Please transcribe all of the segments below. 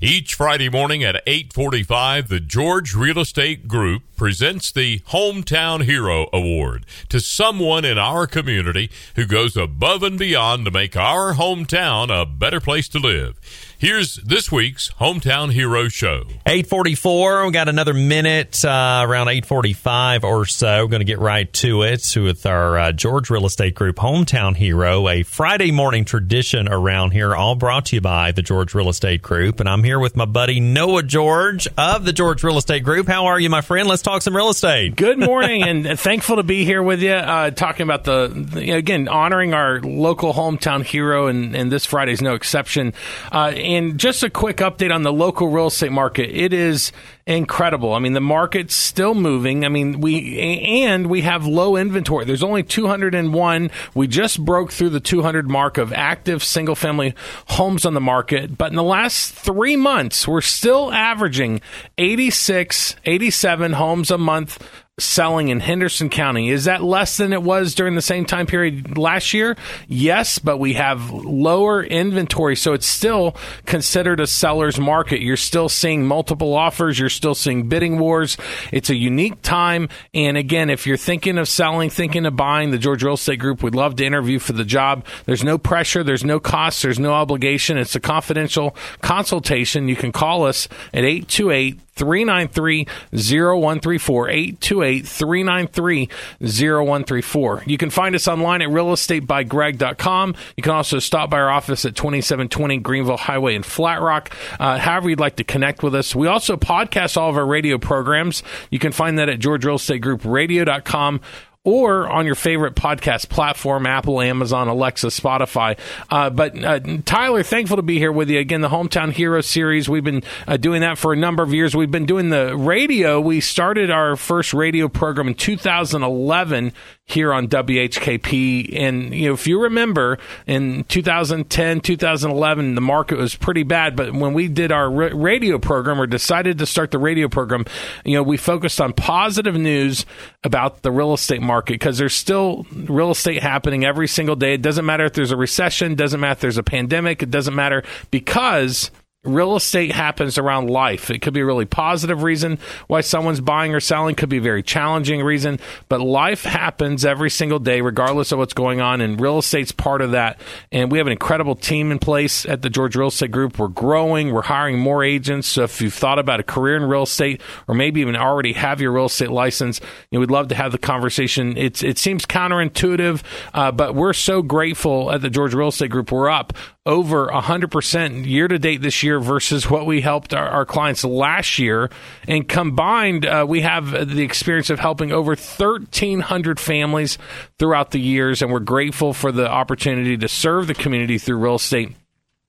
Each Friday morning at 8:45, the George Real Estate Group presents the Hometown Hero Award to someone in our community who goes above and beyond to make our hometown a better place to live. Here's this week's Hometown Hero Show. 844, we got another minute, uh, around 845 or so. We're going to get right to it with our uh, George Real Estate Group Hometown Hero, a Friday morning tradition around here, all brought to you by the George Real Estate Group. And I'm here with my buddy Noah George of the George Real Estate Group. How are you, my friend? Let's talk some real estate. Good morning, and thankful to be here with you, uh, talking about the, the, again, honoring our local hometown hero, and, and this Friday's no exception. Uh, and just a quick update on the local real estate market. It is incredible. I mean, the market's still moving. I mean, we and we have low inventory. There's only 201. We just broke through the 200 mark of active single family homes on the market, but in the last 3 months, we're still averaging 86, 87 homes a month selling in Henderson County. Is that less than it was during the same time period last year? Yes, but we have lower inventory, so it's still considered a seller's market. You're still seeing multiple offers, you're still seeing bidding wars. It's a unique time. And again, if you're thinking of selling, thinking of buying, the George Real Estate Group would love to interview for the job. There's no pressure, there's no cost, there's no obligation. It's a confidential consultation. You can call us at 828 393 0134 828 393 0134. You can find us online at realestatebygreg.com. You can also stop by our office at 2720 Greenville Highway in Flat Rock. Uh, however, you'd like to connect with us. We also podcast all of our radio programs. You can find that at georgerealestategroupradio.com or on your favorite podcast platform Apple, Amazon, Alexa, Spotify. Uh, but uh, Tyler, thankful to be here with you again. The Hometown Hero series, we've been uh, doing that for a number of years. We've been doing the radio. We started our first radio program in 2011 here on WHKP. And, you know, if you remember in 2010, 2011, the market was pretty bad. But when we did our radio program or decided to start the radio program, you know, we focused on positive news about the real estate market because there's still real estate happening every single day. It doesn't matter if there's a recession, doesn't matter if there's a pandemic, it doesn't matter because real estate happens around life. It could be a really positive reason why someone's buying or selling, could be a very challenging reason, but life happens every single day, regardless of what's going on, and real estate's part of that. And we have an incredible team in place at the George Real Estate Group. We're growing, we're hiring more agents. So if you've thought about a career in real estate, or maybe even already have your real estate license, you know, we'd love to have the conversation. It's it seems counterintuitive, uh, but we're so grateful at the George Real Estate Group. We're up over 100% year to date this year versus what we helped our, our clients last year. And combined, uh, we have the experience of helping over 1,300 families throughout the years. And we're grateful for the opportunity to serve the community through real estate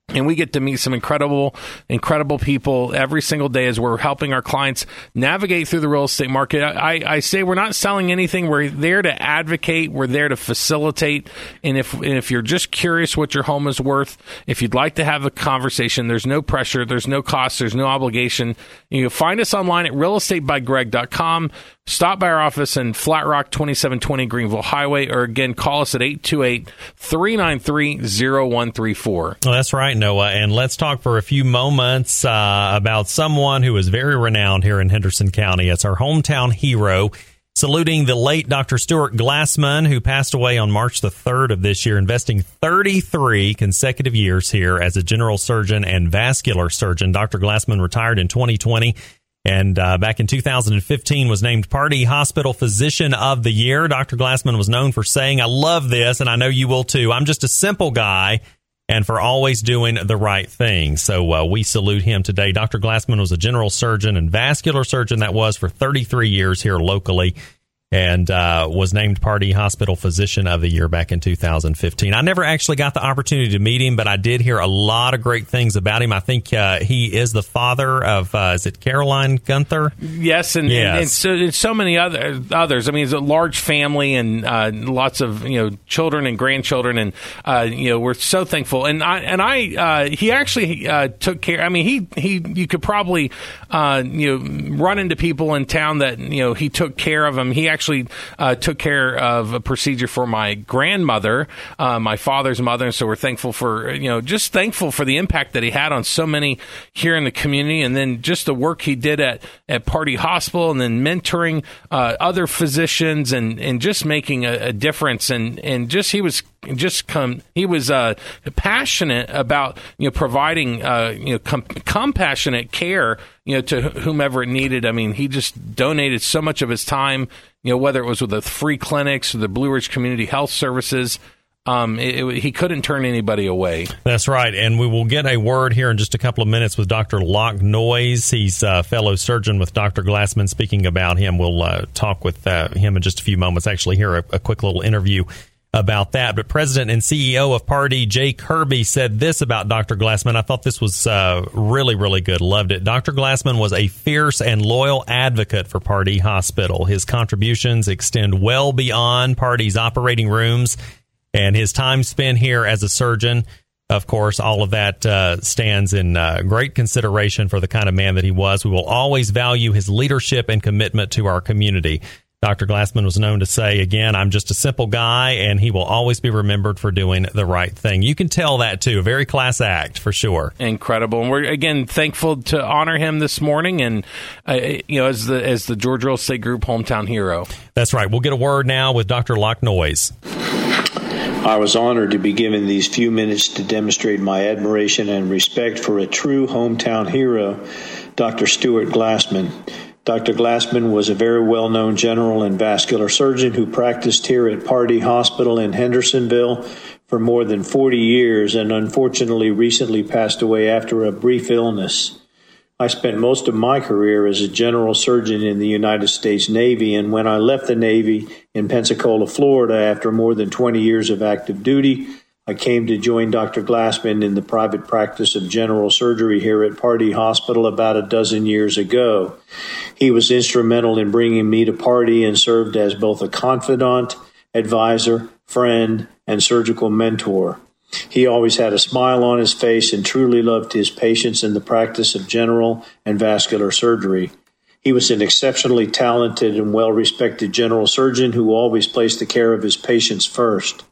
and we get to meet some incredible, incredible people every single day as we're helping our clients navigate through the real estate market. I, I say we're not selling anything. We're there to advocate. We're there to facilitate. And if and if you're just curious what your home is worth, if you'd like to have a conversation, there's no pressure, there's no cost, there's no obligation. You can find us online at realestatebygreg.com. Stop by our office in Flat Rock, 2720 Greenville Highway, or again, call us at 828 393 0134. That's right, Noah. And let's talk for a few moments uh, about someone who is very renowned here in Henderson County. It's our hometown hero. Saluting the late Dr. Stuart Glassman, who passed away on March the 3rd of this year, investing 33 consecutive years here as a general surgeon and vascular surgeon. Dr. Glassman retired in 2020 and uh, back in 2015 was named Pardee Hospital Physician of the Year. Dr. Glassman was known for saying, I love this, and I know you will too. I'm just a simple guy and for always doing the right thing. So uh, we salute him today. Dr. Glassman was a general surgeon and vascular surgeon that was for 33 years here locally. And uh, was named Pardee Hospital Physician of the Year back in 2015. I never actually got the opportunity to meet him, but I did hear a lot of great things about him. I think uh, he is the father of, uh, is it Caroline Gunther? Yes, and, yes. and, and so, and so many other others. I mean, it's a large family and uh, lots of you know children and grandchildren, and uh, you know we're so thankful. And I and I uh, he actually took care. I mean, he he you could probably you know run into people in town that you know he took care of them. He actually actually uh, took care of a procedure for my grandmother, uh, my father's mother, and so we're thankful for you know just thankful for the impact that he had on so many here in the community, and then just the work he did at at Pardee Hospital, and then mentoring uh, other physicians, and and just making a, a difference, and and just he was just come he was uh, passionate about you know providing uh, you know com- compassionate care you know to whomever it needed i mean he just donated so much of his time you know whether it was with the free clinics or the blue ridge community health services um, it, it, he couldn't turn anybody away. That's right. And we will get a word here in just a couple of minutes with Dr. Locke Noyes. He's a fellow surgeon with Dr. Glassman speaking about him. We'll uh, talk with uh, him in just a few moments. Actually, hear a, a quick little interview about that. But President and CEO of Pardee Jay Kirby, said this about Dr. Glassman. I thought this was uh, really, really good. Loved it. Dr. Glassman was a fierce and loyal advocate for Pardee Hospital. His contributions extend well beyond Pardee's operating rooms and his time spent here as a surgeon. Of course, all of that uh, stands in uh, great consideration for the kind of man that he was. We will always value his leadership and commitment to our community. Dr. Glassman was known to say, again, I'm just a simple guy, and he will always be remembered for doing the right thing. You can tell that too. A very class act for sure. Incredible. And we're again thankful to honor him this morning, and uh, you know, as the as the George Real Estate Group hometown hero. That's right. We'll get a word now with Dr. Locke Noyes. I was honored to be given these few minutes to demonstrate my admiration and respect for a true hometown hero, Dr. Stuart Glassman. Dr. Glassman was a very well known general and vascular surgeon who practiced here at Pardee Hospital in Hendersonville for more than 40 years and unfortunately recently passed away after a brief illness. I spent most of my career as a general surgeon in the United States Navy, and when I left the Navy in Pensacola, Florida, after more than 20 years of active duty, I came to join Dr. Glassman in the private practice of general surgery here at Pardee Hospital about a dozen years ago. He was instrumental in bringing me to Pardee and served as both a confidant, advisor, friend, and surgical mentor. He always had a smile on his face and truly loved his patients in the practice of general and vascular surgery. He was an exceptionally talented and well respected general surgeon who always placed the care of his patients first.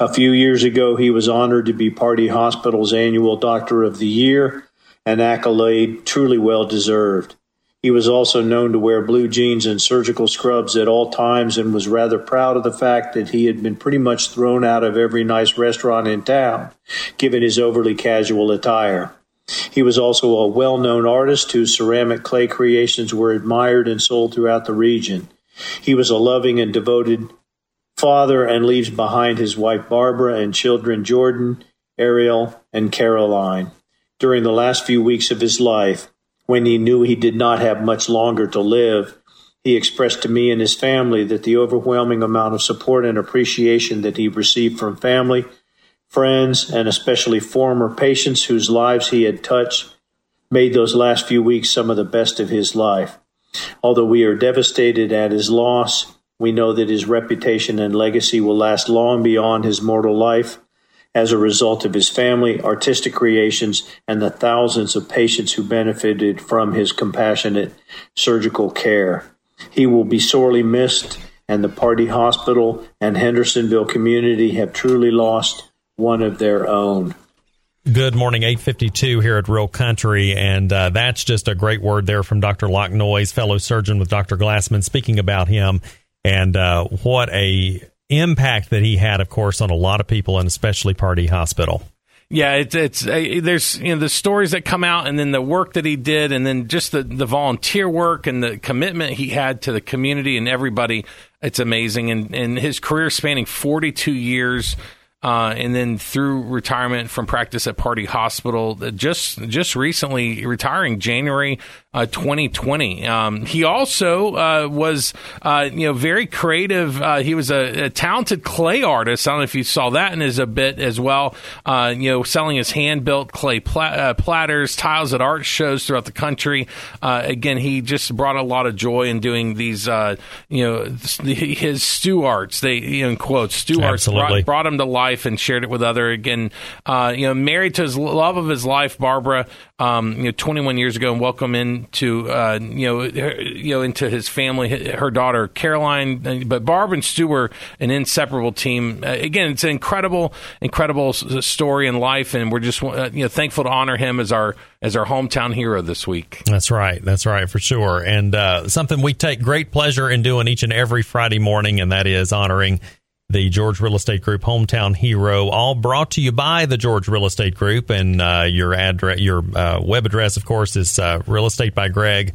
A few years ago, he was honored to be Pardee Hospital's annual Doctor of the Year, an accolade truly well deserved. He was also known to wear blue jeans and surgical scrubs at all times and was rather proud of the fact that he had been pretty much thrown out of every nice restaurant in town, given his overly casual attire. He was also a well known artist whose ceramic clay creations were admired and sold throughout the region. He was a loving and devoted father and leaves behind his wife Barbara and children Jordan, Ariel, and Caroline. During the last few weeks of his life, when he knew he did not have much longer to live, he expressed to me and his family that the overwhelming amount of support and appreciation that he received from family, friends, and especially former patients whose lives he had touched made those last few weeks some of the best of his life. Although we are devastated at his loss, we know that his reputation and legacy will last long beyond his mortal life as a result of his family, artistic creations, and the thousands of patients who benefited from his compassionate surgical care. He will be sorely missed, and the Pardee Hospital and Hendersonville community have truly lost one of their own. Good morning, 852 here at Real Country. And uh, that's just a great word there from Dr. Locke Noyes, fellow surgeon with Dr. Glassman, speaking about him and uh, what a impact that he had, of course, on a lot of people, and especially Pardee Hospital. Yeah, it's it's uh, there's you know the stories that come out, and then the work that he did, and then just the the volunteer work and the commitment he had to the community and everybody. It's amazing, and and his career spanning 42 years. Uh, and then through retirement from practice at Pardee Hospital, just just recently retiring January uh, 2020. Um, he also uh, was, uh, you know, very creative. Uh, he was a, a, talented clay artist. I don't know if you saw that in his a bit as well. Uh, you know, selling his hand built clay pla- platters, tiles at art shows throughout the country. again, he just brought a lot of joy in doing these. you know, his stew arts. They in quotes stew arts brought, brought, him to life and shared it with other. Again, you know, married to his love of his life, Barbara. Um, you know, 21 years ago, and welcome into uh, you know her, you know into his family, her daughter Caroline, but Barb and Stu were an inseparable team. Uh, again, it's an incredible, incredible story in life, and we're just uh, you know thankful to honor him as our as our hometown hero this week. That's right, that's right for sure, and uh, something we take great pleasure in doing each and every Friday morning, and that is honoring the George Real Estate Group hometown hero, all brought to you by the George Real Estate Group. And uh, your address, your uh, web address, of course, is uh, real estate by Greg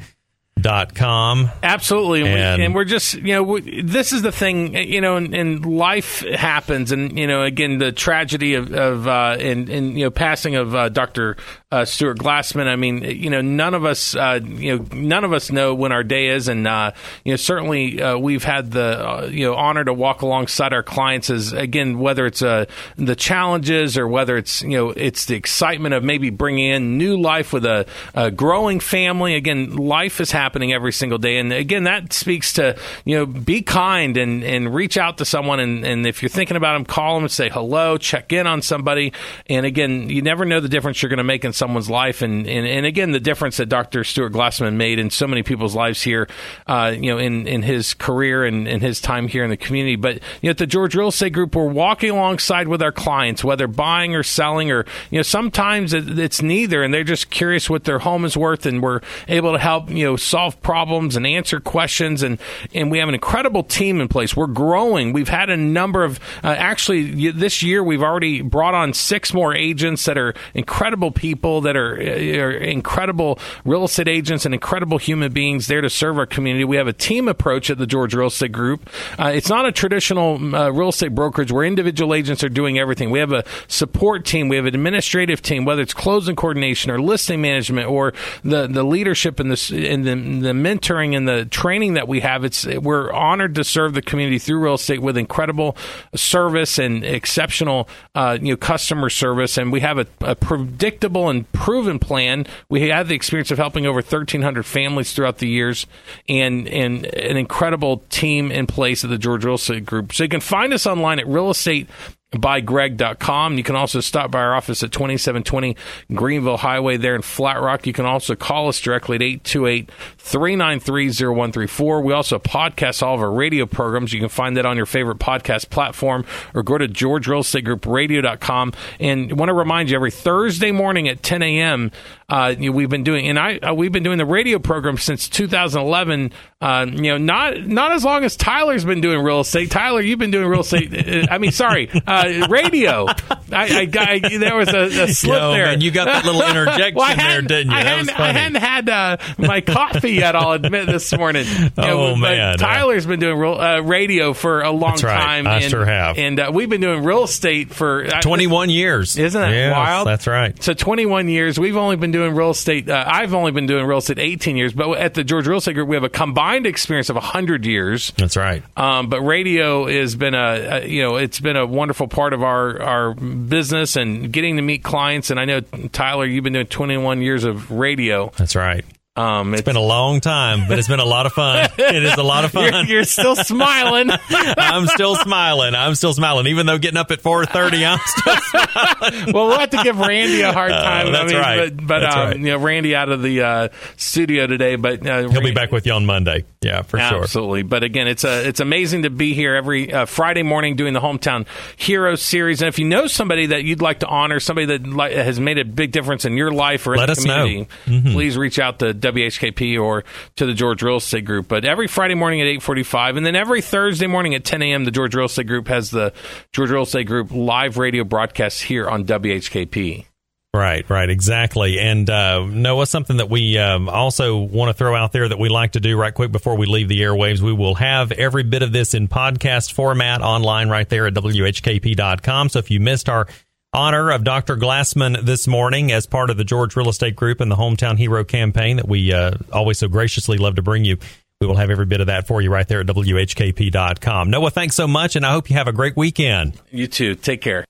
dot com absolutely. And, we, and, we're just you know we, this is the thing you know and, and, life happens. And you know again the tragedy of, of uh and, and you know passing of uh, dr uh, Stuart Glassman. I mean, you know, none of us, uh, you know, none of us know when our day is, and uh, you know, certainly uh, we've had the uh, you know honor to walk alongside our clients as again, whether it's uh, the challenges or whether it's you know it's the excitement of maybe bringing in new life with a, a growing family. Again, life is happening every single day, and again, that speaks to you know be kind and and reach out to someone, and, and if you're thinking about them, call them and say hello, check in on somebody, and again, you never know the difference you're going to make in someone's life. And, and, and again, the difference that Dr. Stuart Glassman made in so many people's lives here, uh, you know, in, in his career and in his time here in the community. But, you know, at the George Real Estate Group, we're walking alongside with our clients, whether buying or selling, or, you know, sometimes it's neither. And they're just curious what their home is worth. And we're able to help, you know, solve problems and answer questions. And, and we have an incredible team in place. We're growing. We've had a number of, uh, actually, this year, we've already brought on six more agents that are incredible people people that are, are, incredible real estate agents and incredible human beings there to serve our community. We have a team approach at the George Real Estate Group. Uh, it's not a traditional uh, real estate brokerage where individual agents are doing everything. We have a support team, we have an administrative team, whether it's closing coordination or listing management or the, the leadership and the, and the, the mentoring and the training that we have. It's we're honored to serve the community through real estate with incredible service and exceptional uh, you know customer service, and we have a, a predictable and and proven plan. We have the experience of helping over 1,300 families throughout the years and, and an incredible team in place at the George Real Estate Group. So you can find us online at real estate bygreg.com. You can also stop by our office at 2720 Greenville Highway there in Flat Rock. You can also call us directly at 828 393 0134. We also podcast all of our radio programs. You can find that on your favorite podcast platform or go to George Real Estate Group Radio.com. And I want to remind you every Thursday morning at 10 a.m., uh, we've been doing, and I uh, we've been doing the radio program since 2011. Uh, you know, not not as long as Tyler's been doing real estate. Tyler, you've been doing real estate. Uh, I mean, sorry, uh, radio. I, I, I, there was a, a slip Yo, there. Man, you got that little interjection well, there, didn't you? I hadn't, I hadn't had uh, my coffee yet. I'll admit this morning. You oh man, Tyler's been doing real, radio for a long right. time. I and, sure have. And we've been doing real estate for 21 years. Isn't that yes, wild? That's right. So 21 years. We've only been doing real estate. Uh, I've only been doing real estate 18 years, but at the George Real Estate Group, we have a combined experience of 100 years. That's right. Um, but radio has been a, a, you know it's been a wonderful part of our our business and getting to meet clients. And I know Tyler, you've been doing 21 years of radio. That's right. Um, it's, it's been a long time, but it's been a lot of fun. it is a lot of fun. You're, you're still smiling. I'm still smiling. I'm still smiling, even though getting up at 4:30, I'm still smiling. well, we'll have to give Randy a hard uh, time. Uh, that's I mean, right. But, but that's um, right. you know, Randy out of the uh, studio today, but uh, he'll be back with you on Monday. Yeah, for absolutely. sure. Absolutely. But again, it's a it's amazing to be here every uh, Friday morning doing the hometown hero series. And if you know somebody that you'd like to honor, somebody that li- has made a big difference in your life or in Let the community. Mm-hmm. please reach out to WHKP or to the George Real Estate Group. But every Friday morning at 8:45 and then every Thursday morning at 10 a.m. the George Real Estate Group has the George Real Estate Group live radio broadcasts here on WHKP. Right, right, exactly. And uh, Noah, something that we um, also want to throw out there that we like to do right quick before we leave the airwaves, we will have every bit of this in podcast format online right there at WHKP.com. So if you missed our honor of Dr. Glassman this morning as part of the George Real Estate Group and the Hometown Hero campaign that we uh, always so graciously love to bring you. We will have every bit of that for you right there at WHKP.com. Noah, thanks so much, and I hope you have a great weekend. You too. Take care.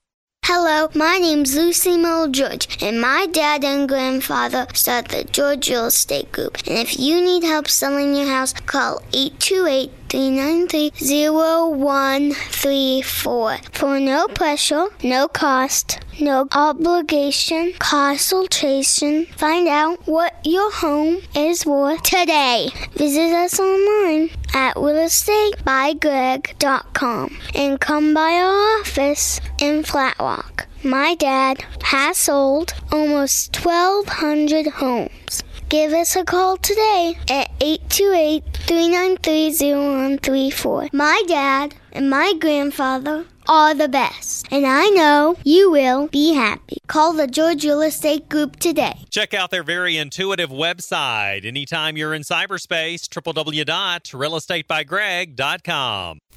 Hello, my name's Lucy Mo George, and my dad and grandfather started the George Real Estate Group. And if you need help selling your house, call 828 393 0134. For no pressure, no cost, no obligation, consultation, find out what your home is worth today. Visit us online at realestatebygreg.com and come by our office in Flat Rock. My dad has sold almost 1,200 homes. Give us a call today at 828 393 0134. My dad and my grandfather are the best, and I know you will be happy. Call the George Real Estate Group today. Check out their very intuitive website anytime you're in cyberspace, www.realestatebygreg.com.